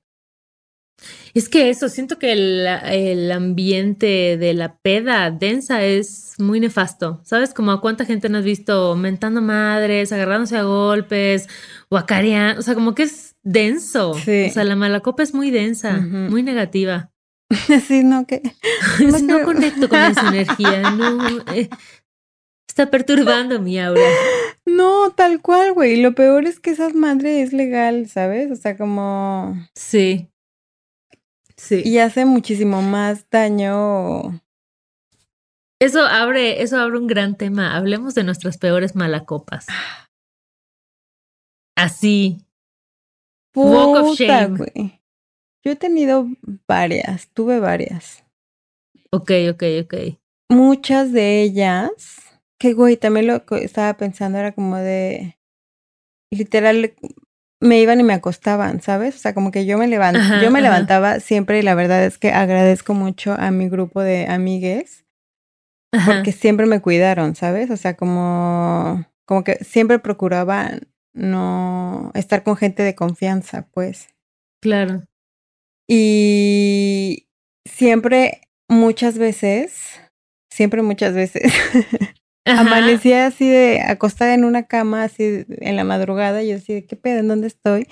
Es que eso, siento que el, el, ambiente de la peda densa es muy nefasto. ¿Sabes? Como a cuánta gente nos has visto mentando madres, agarrándose a golpes, guacareando. O sea, como que es denso. O sea, la mala copa es muy densa, muy negativa. Sí, no, que. No, conecto con esa energía. No. Eh, está perturbando mi aura. No, tal cual, güey. Lo peor es que esa madre es legal, ¿sabes? O sea, como. Sí. Y hace muchísimo más daño. Eso abre, eso abre un gran tema. Hablemos de nuestras peores malacopas. Así. Walk of shame. Yo he tenido varias, tuve varias. Ok, ok, ok. Muchas de ellas, que güey, también lo estaba pensando, era como de, literal, me iban y me acostaban, ¿sabes? O sea, como que yo me levantaba, yo me levantaba siempre y la verdad es que agradezco mucho a mi grupo de amigues porque siempre me cuidaron, ¿sabes? O sea, como como que siempre procuraba no estar con gente de confianza, pues. Claro. Y siempre muchas veces, siempre muchas veces amanecía así de acostada en una cama, así en la madrugada, y yo así de, ¿qué pedo? ¿En dónde estoy?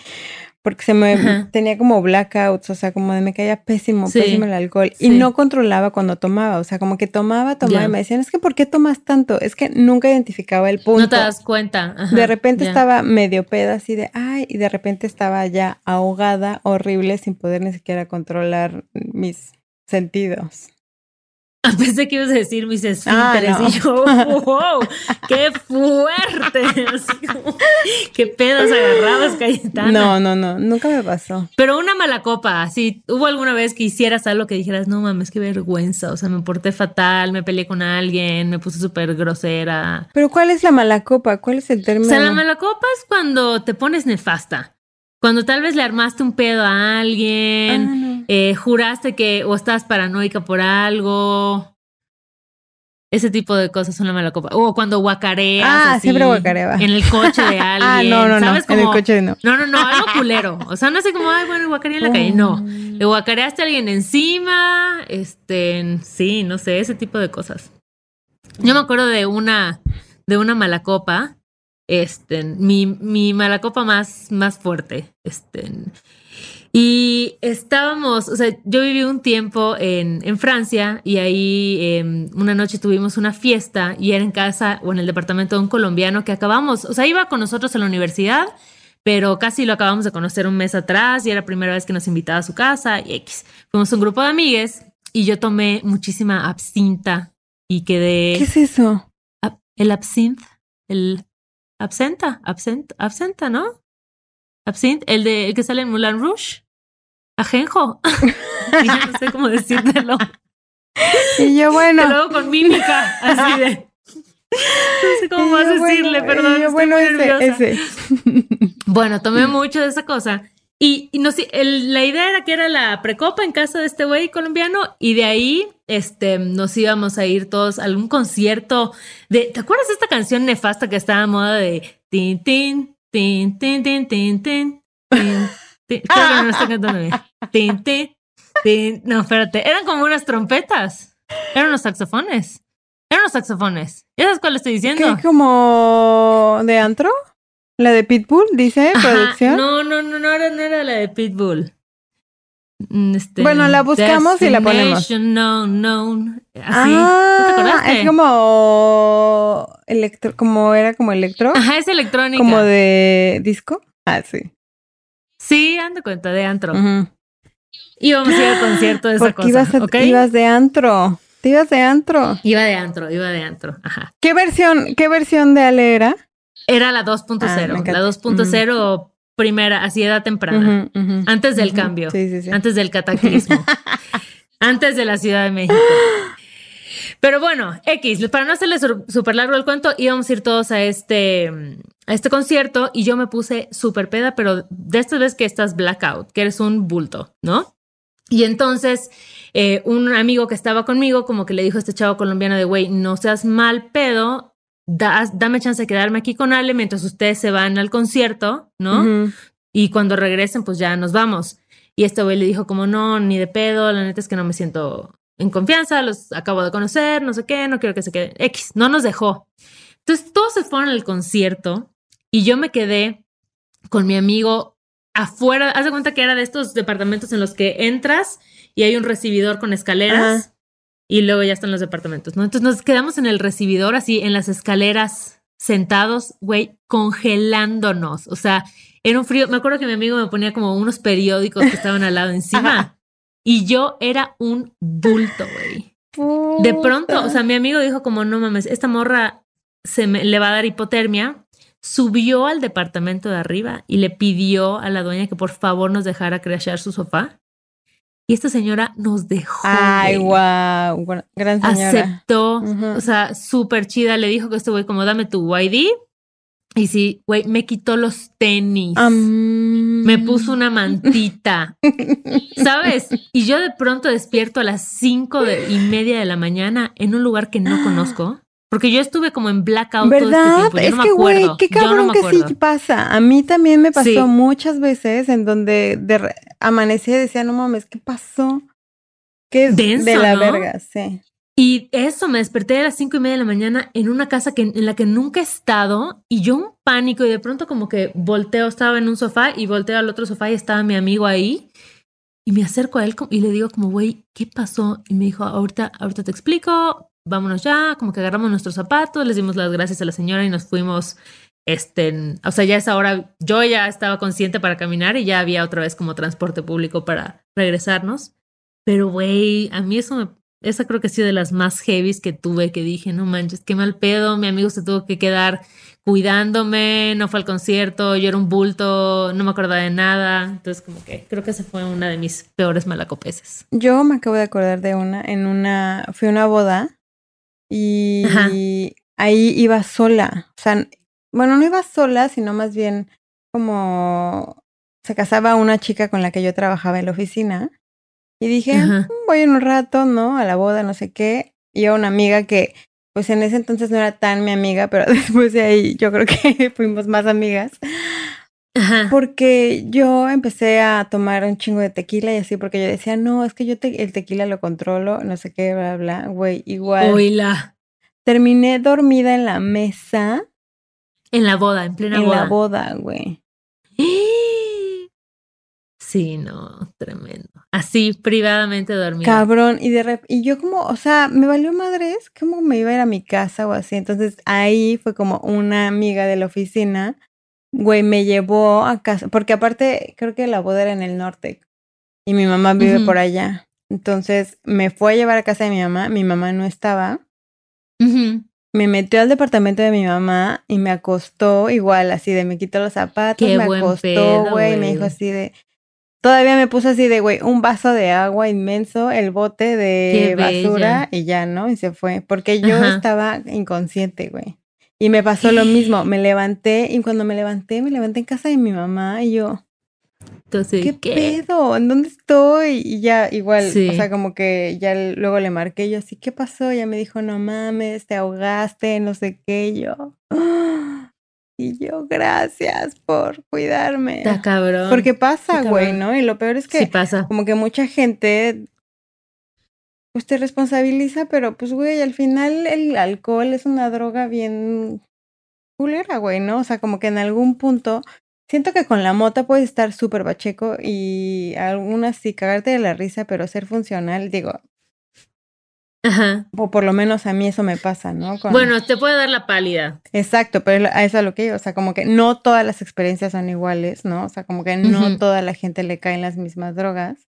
Porque se me tenía como blackouts, o sea, como de me caía pésimo, pésimo el alcohol. Y no controlaba cuando tomaba, o sea, como que tomaba, tomaba y me decían, es que ¿por qué tomas tanto? Es que nunca identificaba el punto. No te das cuenta. de repente estaba medio peda así de, ay, y de repente estaba ya ahogada, horrible, sin poder ni siquiera controlar mis sentidos. Pensé que ibas a decir mis esfínteres ah, y yo, wow, qué fuerte. qué pedos agarrabas, Cayetana. No, no, no, nunca me pasó. Pero una mala copa, si hubo alguna vez que hicieras algo que dijeras, no mames, qué vergüenza, o sea, me porté fatal, me peleé con alguien, me puse súper grosera. Pero ¿cuál es la mala copa? ¿Cuál es el término? O sea, la mala copa es cuando te pones nefasta. Cuando tal vez le armaste un pedo a alguien, ah, eh, juraste que o estás paranoica por algo. Ese tipo de cosas son la mala copa. O cuando guacareas. Ah, siempre guacareaba. En el coche de alguien. ah, no, no, no. en el coche no. No, no, no, algo culero. O sea, no sé cómo, ay, bueno, guacareé en la calle. No. Le guacareaste a alguien encima. Este, sí, no sé, ese tipo de cosas. Yo me acuerdo de una, de una mala copa este, mi, mi mala copa más, más fuerte. Este, y estábamos, o sea, yo viví un tiempo en, en Francia y ahí em, una noche tuvimos una fiesta y era en casa o en el departamento de un colombiano que acabamos, o sea, iba con nosotros a la universidad, pero casi lo acabamos de conocer un mes atrás y era la primera vez que nos invitaba a su casa y X. Fuimos un grupo de amigues y yo tomé muchísima absinta y quedé... ¿Qué es eso? El absinthe, el Absenta, absenta, absenta, ¿no? Absint, el de el que sale en Mulan Rouge. Ajenjo. y yo no sé cómo decírtelo. Y yo, bueno. Y luego con mímica, así de. No sé cómo más decirle, perdón. Yo, bueno, ese, ese. Bueno, tomé mucho de esa cosa. Y, y no sé, la idea era que era la precopa en casa de este güey colombiano y de ahí este, nos íbamos a ir todos a algún concierto de, ¿te acuerdas de esta canción nefasta que estaba a moda de tin, tin, tin, tin, tin, tin, tin, tin, no está cantando tin, tin, tin, no, espérate, eran como unas trompetas, eran unos saxofones, eran unos saxofones, ¿ya sabes cuál estoy diciendo? ¿Qué, como de antro? ¿La de Pitbull, dice producción? No, no, no, no era, no era la de Pitbull. Mm, este, bueno, la buscamos y la ponemos. No, no. Así. Ah, es como electro, como era como electro. Ajá, es electrónica. Como de disco. Ah, sí. Sí, ando cuenta de antro. Y vamos a ir al concierto de esa cosa. Ibas, ibas de antro. Te ibas de antro. Iba de antro, iba de antro. Ajá. ¿Qué versión, qué versión de Ale era? Era la 2.0, ah, la 2.0 primera, así edad temprana, antes del cambio, antes del cataclismo, antes de la Ciudad de México. Pero bueno, X, para no hacerle súper largo el cuento, íbamos a ir todos a este, a este concierto y yo me puse súper peda, pero de esta vez que estás blackout, que eres un bulto, ¿no? Y entonces eh, un amigo que estaba conmigo como que le dijo a este chavo colombiano de, güey, no seas mal pedo, dame chance de quedarme aquí con Ale mientras ustedes se van al concierto, ¿no? Y cuando regresen, pues ya nos vamos. Y este güey le dijo como, no, ni de pedo, la neta es que no me siento en confianza, los acabo de conocer, no sé qué, no quiero que se queden. X, no nos dejó. Entonces todos se fueron al concierto y yo me quedé con mi amigo afuera. Haz de cuenta que era de estos departamentos en los que entras y hay un recibidor con escaleras y luego ya están los departamentos, ¿no? Entonces nos quedamos en el recibidor, así en las escaleras, sentados, güey, congelándonos. O sea, era un frío. Me acuerdo que mi amigo me ponía como unos periódicos que estaban al lado encima. y yo era un bulto, güey. De pronto, o sea, mi amigo dijo como, no mames, esta morra se me, le va a dar hipotermia. Subió al departamento de arriba y le pidió a la dueña que por favor nos dejara crashear su sofá. Y esta señora nos dejó. Ay, wow, gran señora. Aceptó, o sea, súper chida. Le dijo que este güey, como dame tu ID. Y sí, güey, me quitó los tenis. Me puso una mantita. ¿Sabes? Y yo de pronto despierto a las cinco y media de la mañana en un lugar que no conozco. Porque yo estuve como en blackout ¿verdad? todo este tiempo. Yo es que, güey, qué cabrón que sí pasa. A mí también me pasó muchas veces en donde de, amanecía y decía, no mames, ¿qué pasó? ¿Qué de la verga? Sí. Y eso, me desperté a las cinco y media de la mañana en una casa que, en la que nunca he estado y yo un pánico y de pronto como que volteo, estaba en un sofá y volteo al otro sofá y estaba mi amigo ahí y me acerco a él y le digo como, güey, ¿qué pasó? Y me dijo, ahorita, ahorita te explico, vámonos ya, como que agarramos nuestros zapatos, les dimos las gracias a la señora y nos fuimos, este, o sea, ya a esa hora yo ya estaba consciente para caminar y ya había otra vez como transporte público para regresarnos. Pero, güey, a mí eso me, esa creo que ha sido de las más heavies que tuve, que dije, no manches, qué mal pedo, mi amigo se tuvo que quedar cuidándome, no fue al concierto, yo era un bulto, no me acordaba de nada, entonces como que creo que esa fue una de mis peores malacopeses. Yo me acabo de acordar de una, en una, fui a una boda y ahí iba sola, o sea, bueno, no iba sola, sino más bien como se casaba una chica con la que yo trabajaba en la oficina y dije, mm, voy en un rato, ¿no? A la boda, no sé qué. Y a una amiga que, pues en ese entonces no era tan mi amiga, pero después de ahí yo creo que fuimos más amigas. Porque yo empecé a tomar un chingo de tequila y así, porque yo decía, no, es que yo el tequila lo controlo, no sé qué, bla, bla, güey, igual. Oila. Terminé dormida en la mesa. En la boda, en plena boda. En la boda, güey. Sí, no, tremendo. Así, privadamente dormida. Cabrón, y de rep y yo como, o sea, me valió madres, como me iba a ir a mi casa o así. Entonces ahí fue como una amiga de la oficina, güey, me llevó a casa, porque aparte creo que la boda era en el norte y mi mamá vive por allá. Entonces me fue a llevar a casa de mi mamá, mi mamá no estaba. Me metió al departamento de mi mamá y me acostó igual, así de me quitó los zapatos, me acostó, güey, me dijo así de, Todavía me puse así de, güey, un vaso de agua inmenso, el bote de basura y ya, ¿no? Y se fue. Porque yo estaba inconsciente, güey. Y me pasó lo mismo. Me levanté y cuando me levanté, me levanté en casa de mi mamá y yo. Entonces, ¿qué, pedo? ¿En dónde estoy? Y ya, igual, o sea, como que ya luego le marqué yo así, ¿qué pasó? Ya me dijo, no mames, te ahogaste, no sé qué. Y yo, y yo, gracias por cuidarme. Está cabrón. Porque pasa, güey, ¿no? Y lo peor es que pasa. como que mucha gente pues te responsabiliza, pero pues, güey, al final el alcohol es una droga bien culera, güey, ¿no? O sea, como que en algún punto siento que con la mota puedes estar súper bacheco y algunas sí cagarte de la risa, pero ser funcional, digo, o por lo menos a mí eso me pasa, ¿no? Bueno, te puede dar la pálida. Exacto, pero a eso es lo que digo, o sea, como que no todas las experiencias son iguales, ¿no? O sea, como que no toda la gente le caen las mismas drogas,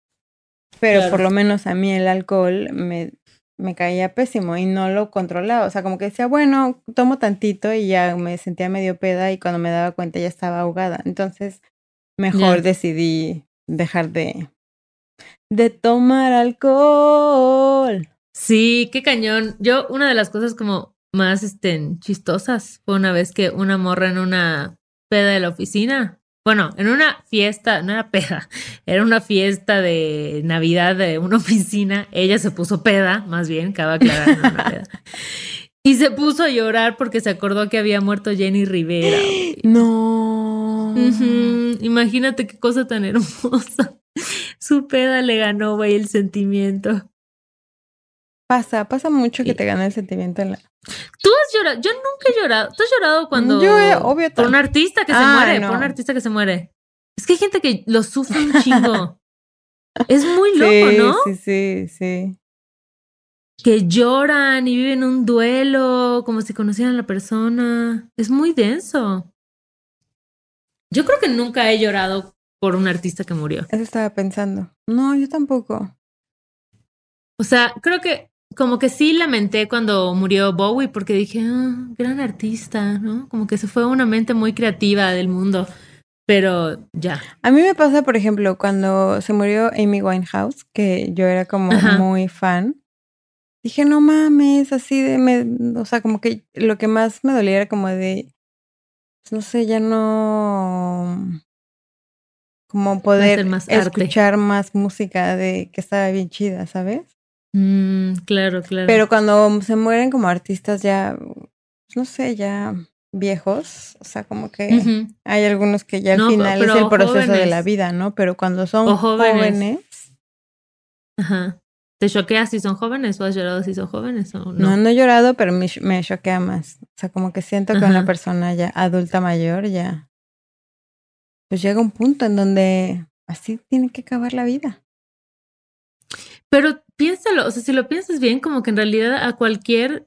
pero por lo menos a mí el alcohol me, me caía pésimo y no lo controlaba, o sea, como que decía, bueno, tomo tantito y ya me sentía medio peda y cuando me daba cuenta ya estaba ahogada, entonces mejor decidí dejar de, de tomar alcohol. Sí, qué cañón. Yo, una de las cosas como más este, chistosas fue una vez que una morra en una peda de la oficina, bueno, en una fiesta, no era peda, era una fiesta de Navidad de una oficina, ella se puso peda, más bien, cabe aclarar, no una peda. Y se puso a llorar porque se acordó que había muerto Jenny Rivera. No. Imagínate qué cosa tan hermosa. Su peda le ganó, güey, el sentimiento. Pasa, pasa mucho que te gana el sentimiento en la... Tú has llorado, yo nunca he llorado. ¿Tú has llorado cuando... Yo, obvio. Por un artista que se muere, por un artista que se muere. Es que hay gente que lo sufre un chingo. es muy loco, ¿no? Sí, sí, sí. Que lloran y viven un duelo como si conocieran a la persona. Es muy denso. Yo creo que nunca he llorado por un artista que murió. Eso estaba pensando. No, yo tampoco. O sea, creo que como que sí lamenté cuando murió Bowie porque dije, ah, gran artista, ¿no? Como que se fue una mente muy creativa del mundo, pero ya. A mí me pasa, por ejemplo, cuando se murió Amy Winehouse, que yo era como muy fan. Dije, no mames, así de, me, o sea, como que lo que más me dolía era como de, pues, no sé, ya no, como poder escuchar más música de que estaba bien chida, ¿sabes? Mm, claro, claro. Pero cuando se mueren como artistas ya, no sé, ya viejos, o sea, como que hay algunos que ya al final es el proceso de la vida, ¿no? Pero cuando son jóvenes, Ajá. ¿Te choquea si son jóvenes o has llorado si son jóvenes o no? No, no he llorado, pero me, me choquea más. O sea, como que siento que una persona ya adulta mayor ya, pues llega un punto en donde así tiene que acabar la vida. Pero piénsalo, o sea, si lo piensas bien, como que en realidad a cualquier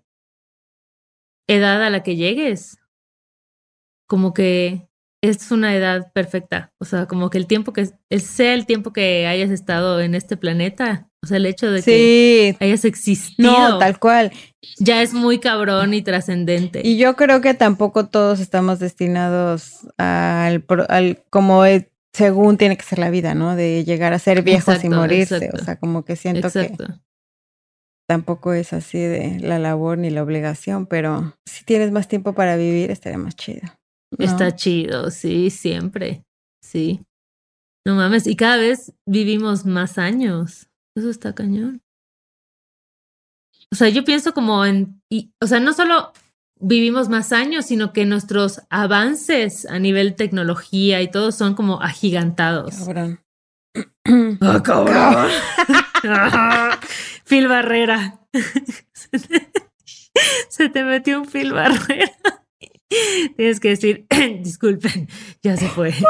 edad a la que llegues, como que es una edad perfecta. O sea, como que el tiempo que sea el tiempo que hayas estado en este planeta, o sea, el hecho de que hayas existido no, tal cual. ya es muy cabrón y trascendente. Y yo creo que tampoco todos estamos destinados al, al como según tiene que ser la vida, ¿no? De llegar a ser viejos y morirse. exacto. O sea, como que siento que tampoco es así de la labor ni la obligación, pero si tienes más tiempo para vivir, estaría más chido. ¿no? Está chido, sí, siempre. Sí. No mames, y cada vez vivimos más años. Eso está cañón. O sea, yo pienso como en, y, o sea, no solo vivimos más años, sino que nuestros avances a nivel tecnología y todo son como agigantados. Cabrón. ¡Ah, cabrón! Phil Barrera. Se te- Se te metió un Phil Barrera. Tienes que decir, disculpen, ya se fue.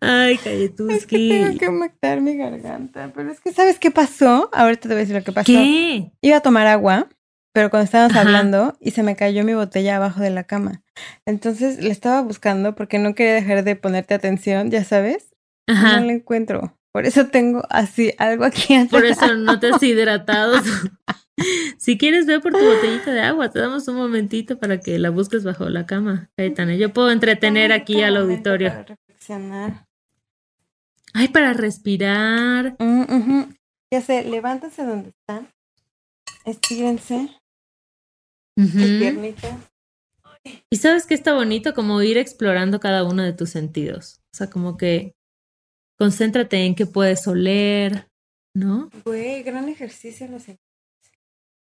Ay, Es que Cayetuski. tengo que matar mi garganta, pero es que ¿sabes qué pasó? Ahorita te voy a decir lo que pasó. ¿Qué? Iba a tomar agua, pero cuando estábamos Ajá. hablando y se me cayó mi botella abajo de la cama. Entonces le estaba buscando porque no quería dejar de ponerte atención, ya sabes. y Ajá. No la encuentro. Por eso tengo así algo aquí atrás. Por eso no te has hidratado. Si quieres, ve por tu botellita de agua. Te damos un momentito para que la busques bajo la cama. Yo puedo entretener aquí al auditorio. Para reflexionar. Ay, para respirar. Mm. Ya sé, levántense donde están. Estírense. Ujú. piernitas. Y sabes que está bonito como ir explorando cada uno de tus sentidos. O sea, como que concéntrate en qué puedes oler, ¿no? Güey, gran ejercicio los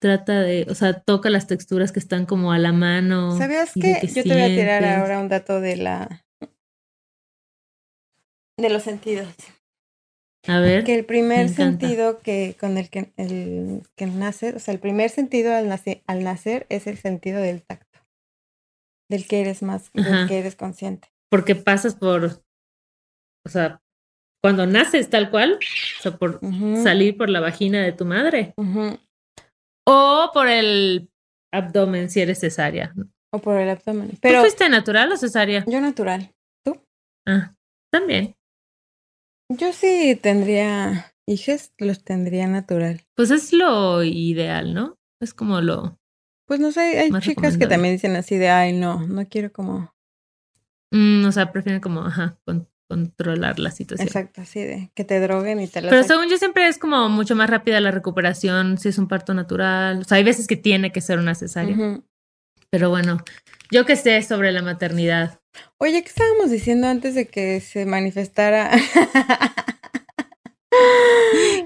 Trata de, o sea, toca las texturas que están como a la mano. ¿Sabías que yo te voy a tirar ahora un dato de la de los sentidos? A ver. Que el primer sentido que con el que el que nace, o sea, el primer sentido al nacer, al nacer es el sentido del tacto. Del que eres más, Ajá. del que eres consciente. Porque pasas por, o sea, cuando naces tal cual, o sea, por salir por la vagina de tu madre. ujú. O por el abdomen si eres cesárea. ¿Tú O por el abdomen. Pero fuiste natural o cesárea? yo natural. Ah, también. Yo sí tendría hijos, los tendría natural. Pues es lo ideal, ¿no? Es como lo... Pues no sé, hay chicas que también dicen así de, ay, no, no quiero como, mm, o sea, prefieren como, ajá, con- controlar la situación. exacto, así de que te droguen y te lo Pero según yo siempre es como mucho más rápida la recuperación si es un parto natural. O sea, hay veces que tiene que ser una cesárea. Pero bueno, yo que sé sobre la maternidad. Oye, ¿qué estábamos diciendo antes de que se manifestara?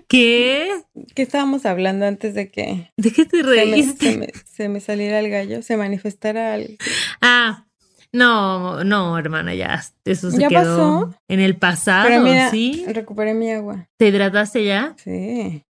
¿Qué? ¿Qué estábamos hablando antes de que ¿De qué te se me, reíste? se me- se me saliera el gallo? Se manifestara algo. Ah, no, no, hermana, ya. Eso se ¿Ya quedó pasó? en el pasado, Pero mira, ¿sí? recuperé mi agua. ¿Te hidrataste ya? Sí.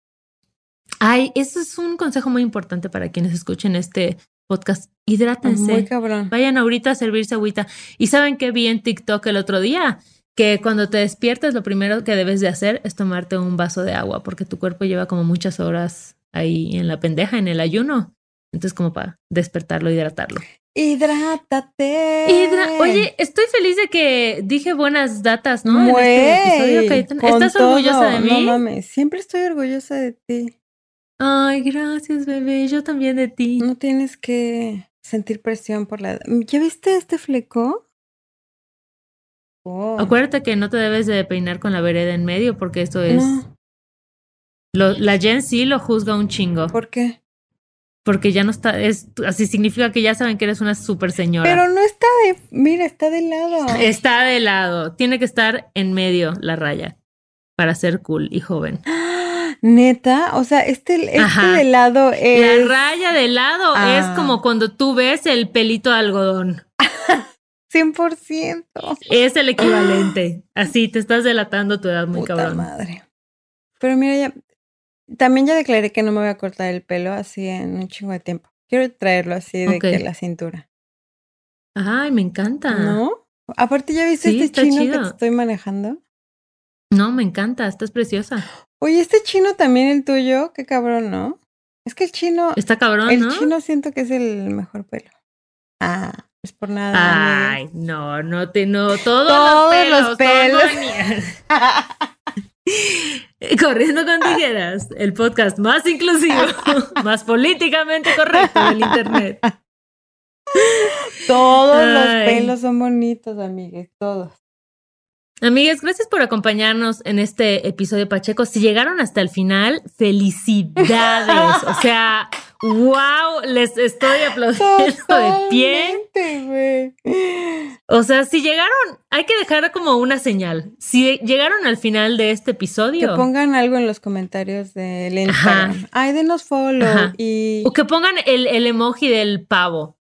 Ay, eso es un consejo muy importante para quienes escuchen este podcast. Muy Hidrátense. cabrón. Vayan ahorita a servirse agüita. ¿Y saben qué vi en TikTok el otro día? Que cuando te despiertes, lo primero que debes de hacer es tomarte un vaso de agua, porque tu cuerpo lleva como muchas horas ahí en la pendeja, en el ayuno. Entonces, como para despertarlo, hidratarlo. Hidrátate. Hidra- Oye, estoy feliz de que dije buenas datas, ¿no? En este Güey, episodio, Cayetana. con ¿Estás orgullosa de No mí? mames, siempre estoy orgullosa de ti. Ay, gracias, bebé. Yo también de ti. No tienes que sentir presión por la... ¿Ya viste este fleco? Oh, Acuérdate que no te debes de peinar con la vereda en medio, porque esto es. No, Lo, la Gen sí lo juzga un chingo. ¿por qué? Porque ya no está. Es, así significa que ya saben que eres una super señora. Pero no está de... Mira, está de lado. Está de lado. Tiene que estar en medio la raya para ser cool y joven. ¡Ah! Neta, o sea, este, este Ajá. de lado es... La raya de lado Ah. es como cuando tú ves el pelito de algodón. 100%. Es el equivalente. Así te estás delatando tu edad muy Puta cabrón. madre. Pero mira, ya, también ya declaré que no me voy a cortar el pelo así en un chingo de tiempo. Quiero traerlo así de que la cintura. Ay, me encanta. ¿No? Aparte, ¿ya viste Sí, este chino que te estoy manejando? No, me encanta, estás preciosa. Oye, este chino también el tuyo, qué cabrón, ¿no? Es que el chino, Está cabrón, el ¿no? chino siento que es el mejor pelo. Ah, es por nada. Ay, no, no te, no, todos, Todos los los pelos. son. Corriendo con tijeras, el podcast más inclusivo, más políticamente correcto del internet. Todos los pelos son bonitos, amigues, todos. Amigas, gracias por acompañarnos en este episodio Pacheco. Si llegaron hasta el final, felicidades. O sea, wow, les estoy aplaudiendo de pie. O sea, si llegaron, hay que dejar como una señal. Si llegaron al final de este Que episodio, pongan algo en los comentarios del Instagram. Ay, denos follow Ajá. y o que pongan el, el emoji del pavo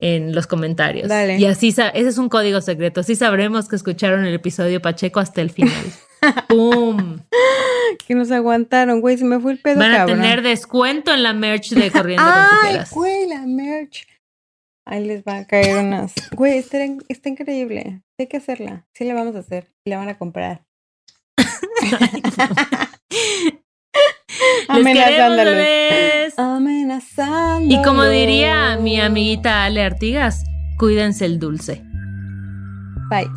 en los comentarios. Dale. Y así, ese es un código secreto. Así sabremos que escucharon el episodio Pacheco hasta el final. ¡Pum! que nos aguantaron, güey, se me fue el pedo, Van a cabrón. tener descuento en la merch de Corriendo con Ay, güey, la merch. Ahí les va a caer unas. Güey, está, está increíble. Hay que hacerla. Sí la vamos a hacer. Y la van a comprar. Les queremos, Amenazándolos. bebés. Amenazando. Y como diría mi amiguita Ale Artigas, cuídense el dulce. Bye.